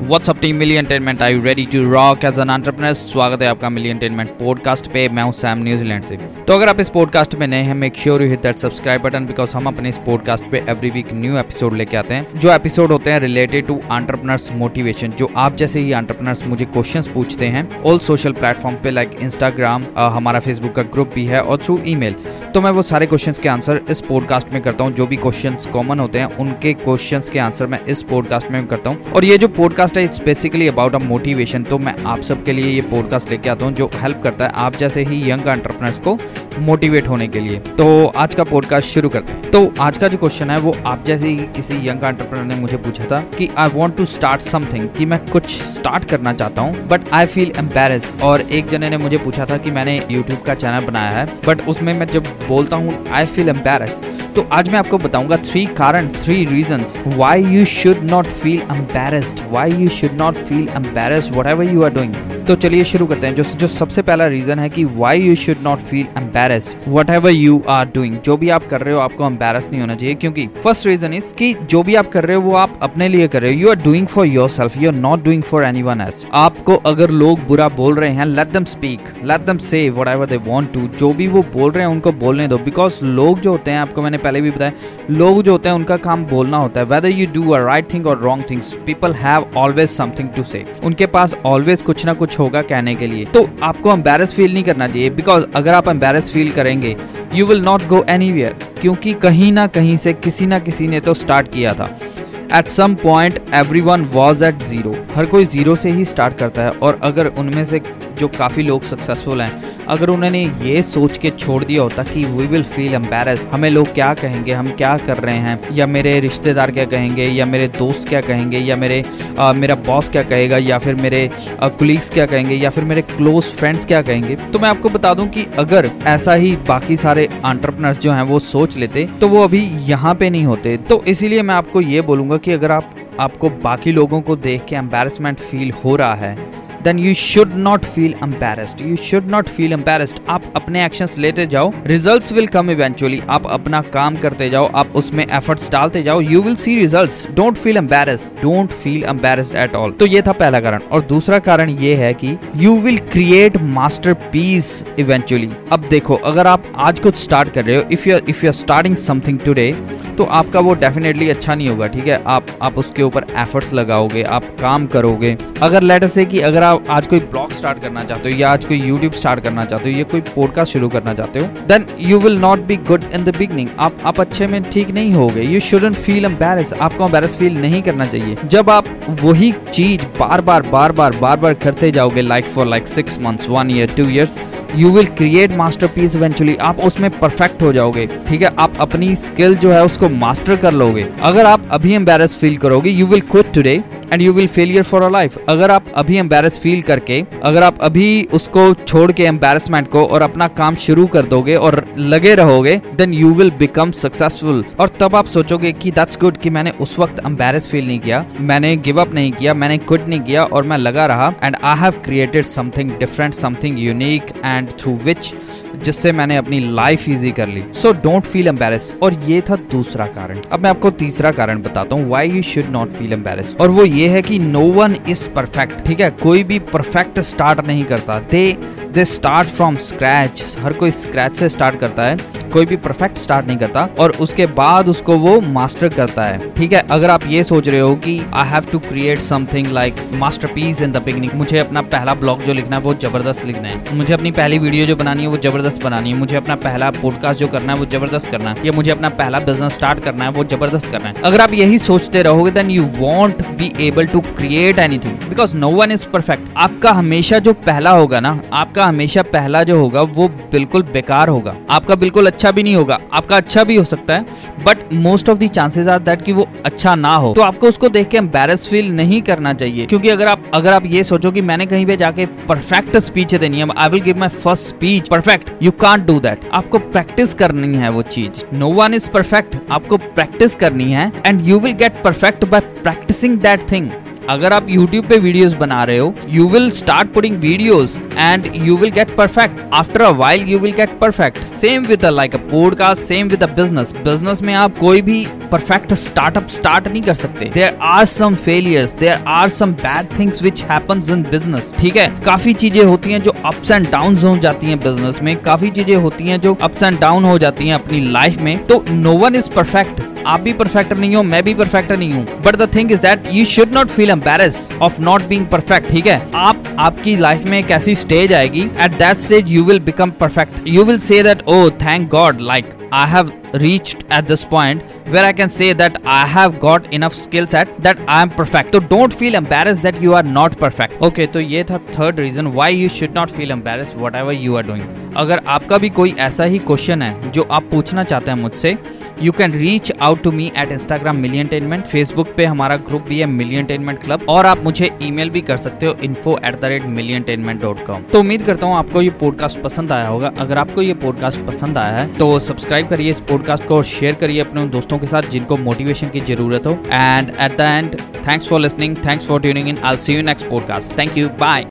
WhatsApp team Mili entertainment I ready to rock as an entrepreneur स्वागत है आपका मिली entertainment podcast पे। मैं हूँ सैम न्यूजीलैंड से। तो अगर आप इस पॉडकास्ट में नए हैं make sure you hit that subscribe button because हम अपने इस पॉडकास्ट पे एवरी वीक न्यू एपिसोड लेके आते हैं। जो एपिसोड होते हैं रिलेटेड टू एंटरप्रेन्योर्स मोटिवेशन जो आप जैसे ही एंटरप्रेन्योर्स मुझे क्वेश्चंस पूछते हैं ऑल सोशल प्लेटफॉर्म पे लाइक इंस्टाग्राम हमारा फेसबुक का ग्रुप भी है और थ्रू ईमेल तो मैं वो सारे क्वेश्चंस के आंसर इस पॉडकास्ट में करता हूँ। जो भी क्वेश्चंस कॉमन होते हैं, उनके क्वेश्चंस के आंसर मैं इस पॉडकास्ट में करता हूँ। और ये जो पॉडकास्ट है it's basically about a motivation तो मैं आप सबके लिए ये पॉडकास्ट लेके आता हूँ, जो हेल्प करता है आप जैसे ही यंग एंटरप्रनर्स को मोटिवेट होने के लिए। तो आज का पॉडकास्ट शुरू करते हैं। तो आज का जो क्वेश्चन है, वो आप जैसे ही किसी यंग एंटरप्रेनर ने मुझे पूछा था कि I want to start something कि मैं कुछ स्टार्ट करना चाहता हूँ बट आई फील एम्पेरस और एक जने ने मुझे पूछा था कि मैंने यूट्यूब का चैनल बनाया है बट उसमें मैं जब बोलता हूँ आई फील एम्पेरस तो आज मैं आपको बताऊँगा थ्री कारण three reason why you should not feel embarrassed why you should not feel embarrassed whatever you are doing तो चलिए शुरू करते हैं। जो जो सबसे पहला रीजन है कि why you should not feel embarrassed whatever you are doing जो भी आप कर रहे हो, आपको एम्पेरस नहीं होना चाहिए, क्योंकि फ़र्स्ट रीजन इज़ कि जो भी आप कर रहे हो, वो आप अपने लिए कर रहे हो। You are doing for yourself you are not doing for anyone else आपको अगर लोग बुरा बोल रहे हैं let them speak let them say whatever they want to जो भी वो बोल रहे हैं, उनको बोलने दो। बिकॉज़ लोग जो होते हैं, आपको मैंने पहले भी बताया, लोग जो होते हैं, उनका काम बोलना होता है। Whether you do a right thing और wrong things people have always something to say उनके पास ऑलवेज कुछ ना कुछ होगा कहने के लिए। तो आपको एम्बेरस फील नहीं करना चाहिए बिकॉज़ अगर आप एम्बेरस फील करेंगे you will not go any क्योंकि कहीं ना कहीं से किसी ना किसी ने तो स्टार्ट किया था। At some point everyone was at zero हर कोई ज़ीरो से ही स्टार्ट करता है, और अगर उनमें से जो काफ़ी लोग सक्सेसफुल हैं अगर उन्होंने ये सोच के छोड़ दिया होता कि वी विल फील एम्बेरस हमें लोग क्या कहेंगे हम क्या कर रहे हैं? या मेरे रिश्तेदार क्या कहेंगे या मेरे दोस्त क्या कहेंगे या मेरे आ, मेरा बॉस क्या कहेगा या फिर मेरे कुलीग्स क्या कहेंगे या फिर मेरे क्लोज फ्रेंड्स क्या कहेंगे? तो मैं आपको बता दूँ कि अगर ऐसा ही बाकी सारे एंटरप्रेनर्स जो हैं वो सोच लेते तो वो अभी यहाँ पे नहीं होते। तो इसीलिए मैं आपको ये बोलूँगा कि अगर आप आपको बाकी लोगों को देख के एम्बेरसमेंट फील हो रहा है then you should not feel embarrassed you should not feel embarrassed आप अपने एक्शंस लेते जाओ. रिजल्ट्स विल कम इवेंचुअली आप अपना काम करते जाओ. आप उसमें एफर्ट्स डालते जाओ. You will see results don't feel embarrassed don't feel embarrassed at all तो ये था पहला कारण. और दूसरा कारण ये है कि you will create masterpiece eventually अब देखो, अगर आप आज कुछ स्टार्ट कर रहे हो if you if you are starting something today तो आपका वो डेफिनेटली अच्छा नहीं होगा, ठीक है? आप आप उसके ऊपर एफर्ट्स लगाओगे, आप काम करोगे। अगर लेटर से कि अगर आप आज कोई ब्लॉग स्टार्ट करना चाहते हो या आज कोई यूट्यूब स्टार्ट करना चाहते हो या कोई पॉडकास्ट शुरू करना चाहते हो then you will not be good in the beginning आप आप अच्छे में ठीक नहीं होगे. यू शुडन फील एम्बेरस आपको एम्बेरस फील नहीं करना चाहिए. जब आप वही चीज़ बार बार बार बार बार बार करते जाओगे like for like six months one year two years you will create masterpiece eventually आप उसमें परफेक्ट हो जाओगे, ठीक है? आप अपनी स्किल जो है उसको मास्टर कर लोगे। अगर आप अभी एम्बेरस फील करोगे you will quit today and you will failure for a life अगर आप अभी एम्बेरस फील करके, अगर आप अभी उसको छोड़ के एम्बेरसमेंट को और अपना काम शुरू कर दोगे और लगे रहोगे then you will become successful और तब आप सोचोगे कि दैट्स गुड कि मैंने उस वक्त एम्बेरस फील नहीं किया, मैंने गिव अप नहीं किया, मैंने क्विट नहीं किया और मैं लगा रहा and I have created something different something unique and through which जिससे मैंने अपनी लाइफ इजी कर ली। सो डोंट फील एम्बेस और ये था दूसरा कारण। अब मैं आपको तीसरा कारण बताता हूँ why you should not feel embarrass और वो ये है कि नो वन इज़ परफेक्ट ठीक है? कोई भी परफेक्ट स्टार्ट नहीं करता। They they start from scratch हर कोई स्क्रैच से स्टार्ट करता है। कोई भी परफेक्ट स्टार्ट नहीं करता। और उसके बाद उसको वो मास्टर करता है। ठीक है? अगर आप ये सोच रहे हो कि I have to create something like masterpiece in the beginning मुझे अपना पहला ब्लॉग जो लिखना है, वो ज़बरदस्त लिखना है। मुझे अपनी पहली वीडियो जो बनानी है, वो ज़बरदस्त बनानी है। मुझे अपना पहला पॉडकास्ट जो करना है, वो ज़बरदस्त करना है। या मुझे अपना पहला बिज़नेस स्टार्ट करना है, वो ज़बरदस्त करना है। अगर आप यही सोचते रहोगे then you won't be able to create anything because no one is perfect आपका हमेशा जो पहला होगा ना, आपका हमेशा पहला जो होगा, वो बिल्कुल बेकार होगा। आपका बिल्कुल अच्छा भी नहीं होगा। आपका अच्छा भी हो सकता है but most of the chances are that कि वो अच्छा ना हो। तो आपको उसको देख के एम्बेरस फील नहीं करना चाहिए। क्योंकि अगर आप अगर आप ये सोचो कि मैंने कहीं पे जाके परफेक्ट स्पीच देनी है I will give my first speech perfect you can't do that आपको प्रैक्टिस करनी है वो चीज़. नो वन इज़ परफेक्ट आपको प्रैक्टिस करनी है and you will get perfect by practising that thing अगर आप यूट्यूब पे वीडियोस बना रहे हो you will start putting videos and you will get perfect after a while you will get perfect same with like a podcast same with a business business में आप कोई भी परफेक्ट स्टार्टअप स्टार्ट नहीं कर सकते. There are some failures there are some bad things which in business ठीक है? काफ़ी चीज़ें होती हैं जो अप्स एंड डाउन हो जाती हैं बिज़नेस में. काफ़ी चीज़ें होती हैं जो अप्स एंड डाउन हो जाती हैं अपनी लाइफ में. तो नो वन इज़ परफेक्ट आप भी परफेक्ट नहीं हो मैं भी परफेक्ट नहीं हूँ but the thing is that you should not feel embarrass of not being perfect ठीक है आप आपकी लाइफ में एक ऐसी स्टेज आएगी at that stage you will become perfect you will say that oh thank god like I have reached at this point where I can say that I have got enough skill set that I am perfect. So don't feel embarrassed that you are not perfect. Okay, तो ये था third reason why you should not feel embarrassed whatever you are doing. अगर आपका भी कोई ऐसा ही question है जो आप पूछना चाहते हैं मुझसे you can reach out to me at Instagram million tainment Facebook पे हमारा ग्रुप भी है मिलियन टेनमेंट क्लब और आप मुझे ईमेल भी कर सकते हो info at the rate million tainment dot com तो उम्मीद करता हूँ आपको ये पॉडकास्ट पसंद आया होगा। अगर आपको ये पॉडकास्ट पसंद आया है तो सब्सक्राइब सब्सक्राइब करिए इस पॉडकास्ट को और शेयर करिए अपने उन दोस्तों के साथ जिनको मोटिवेशन की ज़रूरत हो। And at the end thanks for listening thanks for tuning in I see you next podcast thank you bye